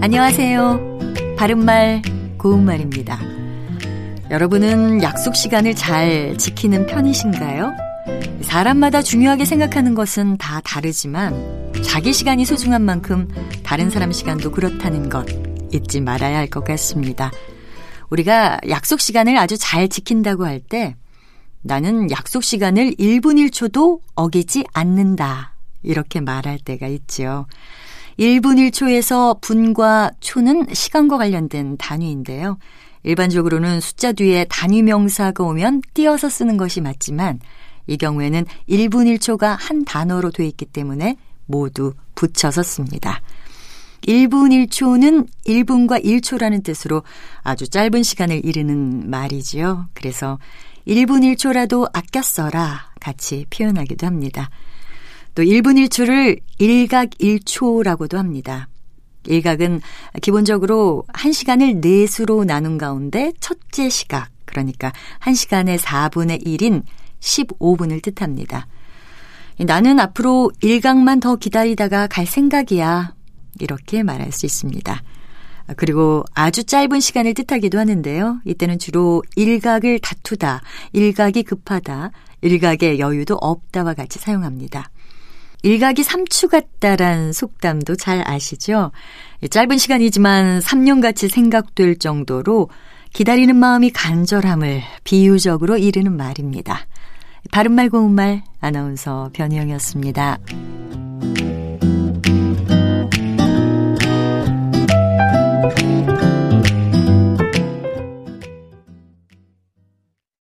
안녕하세요. 바른말, 고운말입니다. 여러분은 약속 시간을 잘 지키는 편이신가요? 사람마다 중요하게 생각하는 것은 다 다르지만 자기 시간이 소중한 만큼 다른 사람 시간도 그렇다는 것 잊지 말아야 할 것 같습니다. 우리가 약속 시간을 아주 잘 지킨다고 할 때 나는 약속 시간을 1분 1초도 어기지 않는다. 이렇게 말할 때가 있지요. 1분 1초에서 분과 초는 시간과 관련된 단위인데요. 일반적으로는 숫자 뒤에 단위 명사가 오면 띄어서 쓰는 것이 맞지만 이 경우에는 1분 1초가 한 단어로 돼 있기 때문에 모두 붙여서 씁니다. 1분 1초는 1분과 1초라는 뜻으로 아주 짧은 시간을 이르는 말이지요. 그래서 1분 1초라도 아껴 써라 같이 표현하기도 합니다. 또 1분 1초를 일각 1초라고도 합니다. 일각은 기본적으로 1시간을 넷으로 나눈 가운데 첫째 시각, 그러니까 1시간의 4분의 1인 15분을 뜻합니다. 나는 앞으로 일각만 더 기다리다가 갈 생각이야. 이렇게 말할 수 있습니다. 그리고 아주 짧은 시간을 뜻하기도 하는데요. 이때는 주로 일각을 다투다, 일각이 급하다, 일각의 여유도 없다와 같이 사용합니다. 일각이 삼추 같다란 속담도 잘 아시죠? 짧은 시간이지만 3년같이 생각될 정도로 기다리는 마음이 간절함을 비유적으로 이르는 말입니다. 바른말 고운말 아나운서 변희영이었습니다.